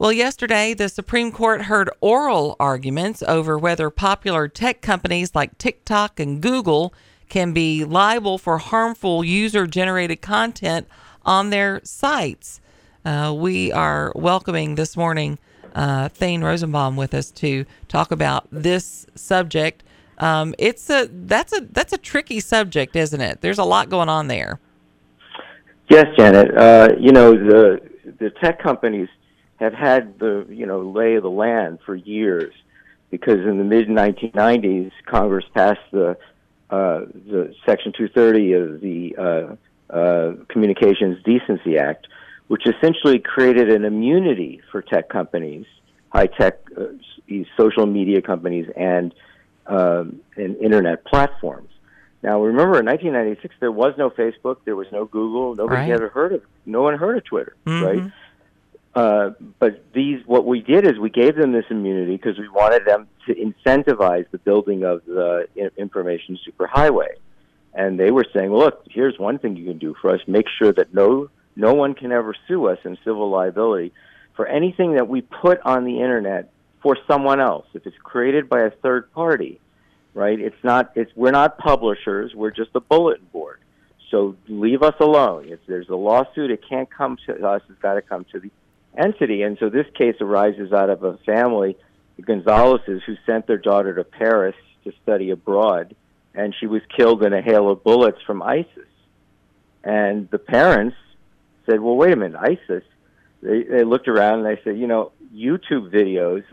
Well, yesterday, the Supreme Court heard oral arguments over whether popular tech companies like TikTok and Google can be liable for harmful user generated content on their sites. Uh, we are welcoming this morning uh, Thane Rosenbaum with us to talk about this subject. Um, it's a that's a that's a tricky subject, isn't it? There's a lot going on there. Yes, Janet. Uh, you know the the tech companies have had the you know lay of the land for years because in the mid 1990s Congress passed the uh, the Section 230 of the uh, uh, Communications Decency Act, which essentially created an immunity for tech companies, high tech uh, social media companies, and um, and internet platforms. Now, remember, in 1996, there was no Facebook, there was no Google, nobody Right. ever heard of, no one heard of Twitter, Mhm. right? Uh, but these, what we did is we gave them this immunity because we wanted them to incentivize the building of the information superhighway. And they were saying, well, look, here's one thing you can do for us: make sure that no no one can ever sue us in civil liability for anything that we put on the internet for someone else. If it's created by a third party, right? It's not. It's we're not publishers. We're just a bulletin board. So leave us alone. If there's a lawsuit, it can't come to us. It's got to come to the entity. And so this case arises out of a family, the Gonzaleses, who sent their daughter to Paris to study abroad, and she was killed in a hail of bullets from ISIS. And the parents said, "Well, wait a minute, ISIS." They, they looked around and they said, "You know, YouTube videos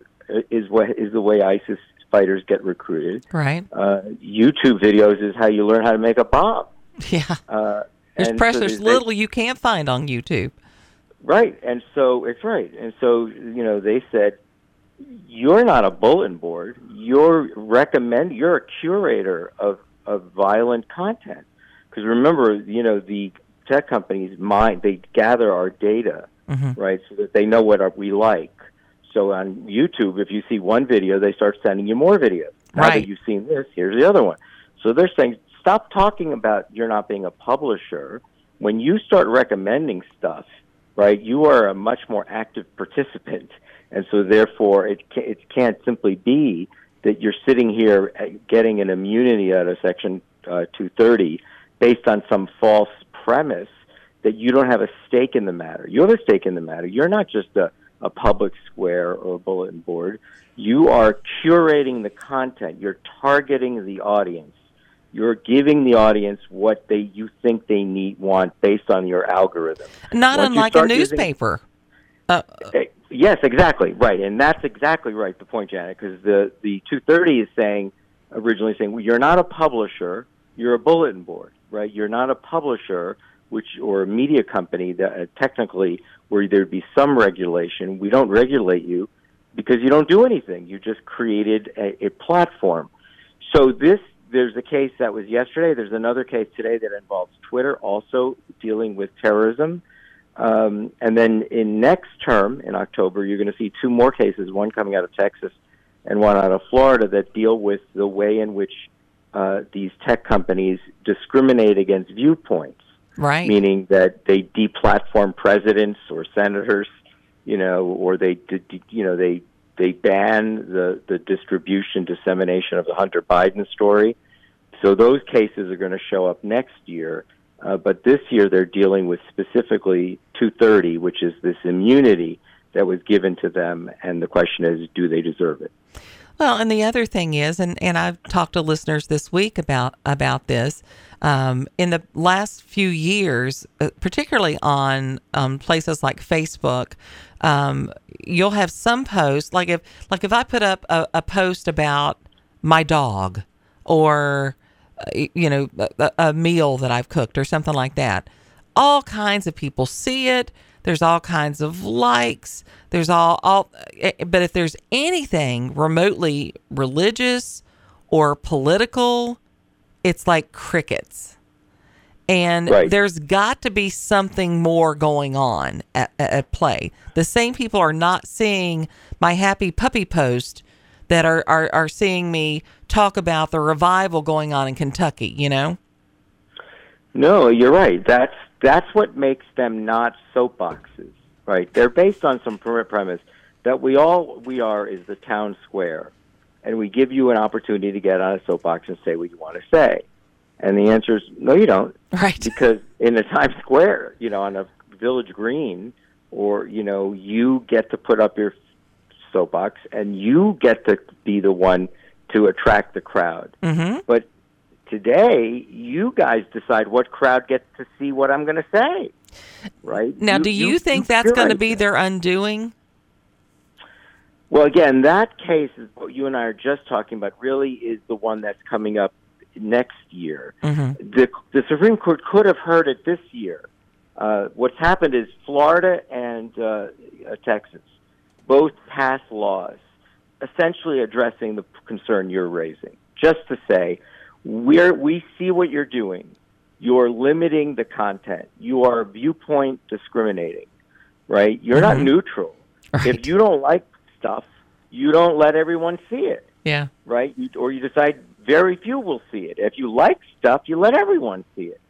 is what is the way ISIS fighters get recruited. Right. Uh, YouTube videos is how you learn how to make a bomb." Yeah. Uh, There's and so precious they- little you can't find on YouTube. Right, and so it's right, and so you know they said, "You're not a bulletin board. You're recommend. You're a curator of of violent content." Because remember, you know the tech companies mine they gather our data, Mhm. right, so that they know what our, we like. So on YouTube, if you see one video, they start sending you more videos. Now Right. that you've seen this, here's the other one. So they're saying, stop talking about you're not being a publisher. When you start recommending stuff, right, you are a much more active participant, and so therefore it ca- it can't simply be that you're sitting here uh, getting an immunity out of Section uh, 230 based on some false premise that you don't have a stake in the matter. You have a stake in the matter. You're not just a, a public square or a bulletin board. You are curating the content. You're targeting the audience. You're giving the audience what they you think they need want based on your algorithm. Not Once unlike a start using- newspaper. Uh, Eh, Yes, exactly right, and that's exactly right. The point, Janet, because the the 230 is saying originally saying well, you're not a publisher, you're a bulletin board, right? You're not a publisher, which or a media company that uh, technically where there'd be some regulation. We don't regulate you because you don't do anything. You just created a, a platform. So this there's a case that was yesterday. There's another case today that involves Twitter, also dealing with terrorism. Um, and then in next term, in October, you're going to see two more cases, one coming out of Texas and one out of Florida, that deal with the way in which uh, these tech companies discriminate against viewpoints, right. meaning that they deplatform presidents or senators, you know, or they, you know, they they ban the the distribution, dissemination of the Hunter Biden story. So those cases are going to show up next year. Uh, but this year they're dealing with specifically 230, which is this immunity that was given to them. And the question is, do they deserve it? Well, and the other thing is, and, and I've talked to listeners this week about about this. Um, in the last few years, uh, particularly on um, places like Facebook, um, you'll have some posts like if like if I put up a, a post about my dog or uh, you know a, a meal that I've cooked or something like that, all kinds of people see it. There's all kinds of likes. There's all all eh, but if there's anything remotely religious or political, it's like crickets. And Right. there's got to be something more going on at, at- at play. The same people are not seeing my happy puppy post that are, are, are seeing me talk about the revival going on in Kentucky, you know? No, you're right. That's that's what makes them not soapboxes, right? They're based on some premise that we all we are is the town square, and we give you an opportunity to get on a soapbox and say what you want to say. And the answer is no, you don't. Right. Because in the Times Square, you know, on a village green, or you know, you get to put up your soapbox, and you get to be the one to attract the crowd. Mm-hmm. But today, you guys decide what crowd gets to see what I'm going to say. Right Now, do you, think that's going to be their undoing? Well, again, that case is what you and I are just talking about. Really, is the one that's coming up next year. Mm-hmm. The the Supreme Court could have heard it this year. Uh, what's happened is Florida and uh, uh, Texas both passed laws essentially addressing the concern you're raising. Just to say, we're we see what you're doing. You're limiting the content. You are viewpoint discriminating. Right? You're not Mhm. neutral. Right. If you don't like stuff, you don't let everyone see it, yeah. right? You, or you decide very few will see it. If you like stuff, you let everyone see it.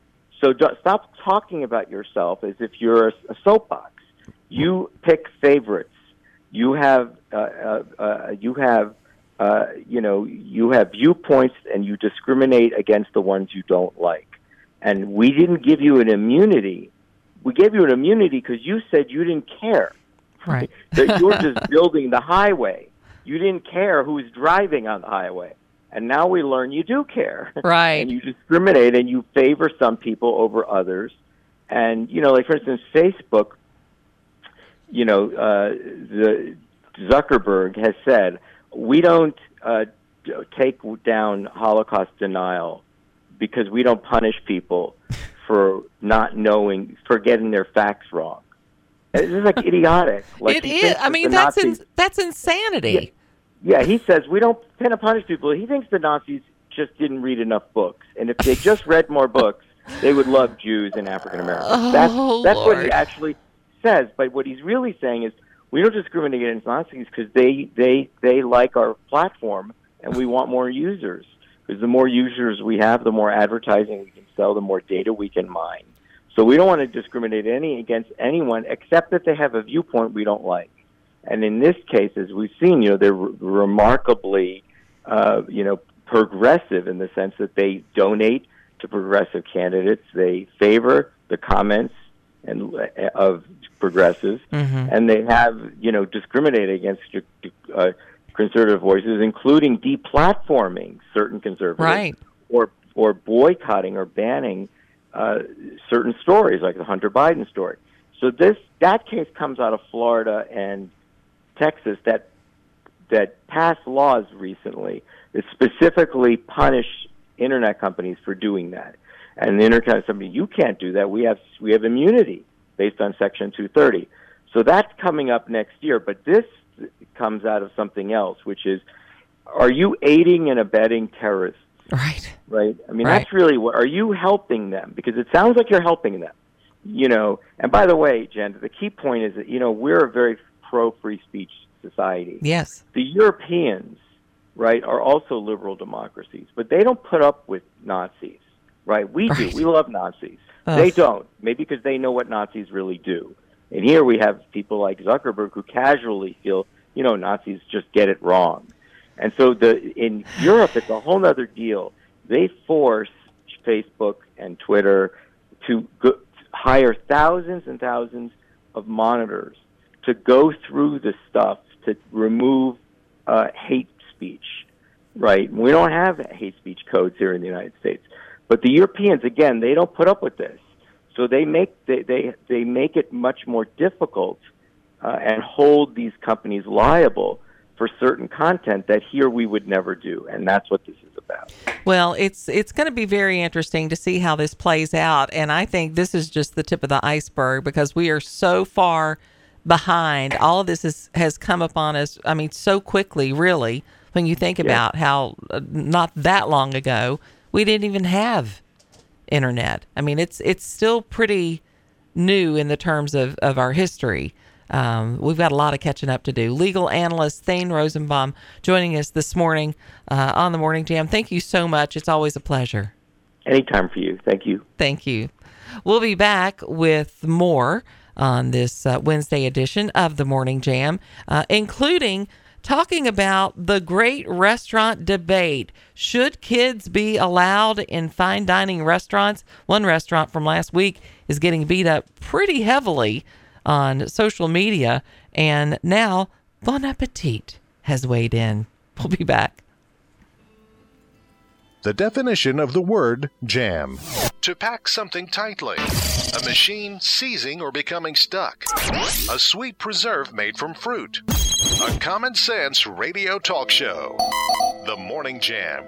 So stop talking about yourself as if you're a, a soapbox. You pick favorites. You have, uh, uh, uh, you have, uh, you know, you have viewpoints, and you discriminate against the ones you don't like. And we didn't give you an immunity. We gave you an immunity because you said you didn't care Right. that you're just building the highway. You didn't care who was driving on the highway. And now we learn you do care. Right. and you discriminate and you favor some people over others. And, you know, like for instance, Facebook, you know, uh, the Zuckerberg has said, we don't uh, take down Holocaust denial because we don't punish people for not knowing, for getting their facts wrong. This is like idiotic. Like it is. I mean, that's Nazis- in, that's insanity. yeah, he says we don't tend to punish people. He thinks the Nazis just didn't read enough books, and if they just read more books, they would love Jews and African Americans. Oh, that's that's what he actually says. But what he's really saying is we don't discriminate against Nazis because they they they like our platform, and we want more users. Because the more users we have, the more advertising we can sell, the more data we can mine. So we don't want to discriminate any against anyone except that they have a viewpoint we don't like. And in this case, as we've seen, you know, they're re- remarkably, uh, you know, progressive in the sense that they donate to progressive candidates. They favor the comments and uh, of progressives, Mhm. and they have, you know, discriminated against uh, conservative voices, including deplatforming certain conservatives Right. or or boycotting or banning uh, certain stories, like the Hunter Biden story. So this that case comes out of Florida and Texas that that passed laws recently that specifically punish internet companies for doing that. And the internet company, you can't do that. We have we have immunity based on Section 230. So that's coming up next year. But this comes out of something else, which is, are you aiding and abetting terrorists? Right. right? I mean, Right. that's really what. Are you helping them? Because it sounds like you're helping them. You know. And by the way, Jen, the key point is that you know we're a very pro free speech society. Yes. The Europeans, right, are also liberal democracies, but they don't put up with Nazis, right? We Right. do. We love Nazis. Ugh. They don't. Maybe because they know what Nazis really do. And here we have people like Zuckerberg who casually feel, you know, Nazis just get it wrong. And so the in Europe, it's a whole other deal. They force Facebook and Twitter to go, hire thousands and thousands of monitors to go through the stuff to remove uh, hate speech. Right? We don't have hate speech codes here in the United States, but the Europeans, again, they don't put up with this. So they make they they, they make it much more difficult uh, and hold these companies liable for certain content that here we would never do, and that's what this is about. Well, it's it's going to be very interesting to see how this plays out, and I think this is just the tip of the iceberg because we are so far behind. All of this is, has come upon us. I mean, so quickly, really. When you think about how uh, not that long ago we didn't even have internet. I mean, it's it's still pretty new in the terms of, of our history. Um, we've got a lot of catching up to do. Legal analyst Thane Rosenbaum joining us this morning uh, on the Morning Jam. Thank you so much. It's always a pleasure. Anytime for you. Thank you. Thank you. We'll be back with more on this uh, Wednesday edition of the Morning Jam, uh, including talking about the great restaurant debate. Should kids be allowed in fine dining restaurants? One restaurant from last week is getting beat up pretty heavily on social media, and now Bon Appetit has weighed in. We'll be back. The definition of the word jam. To pack something tightly. A machine seizing or becoming stuck. A sweet preserve made from fruit. A common sense radio talk show. The Morning Jam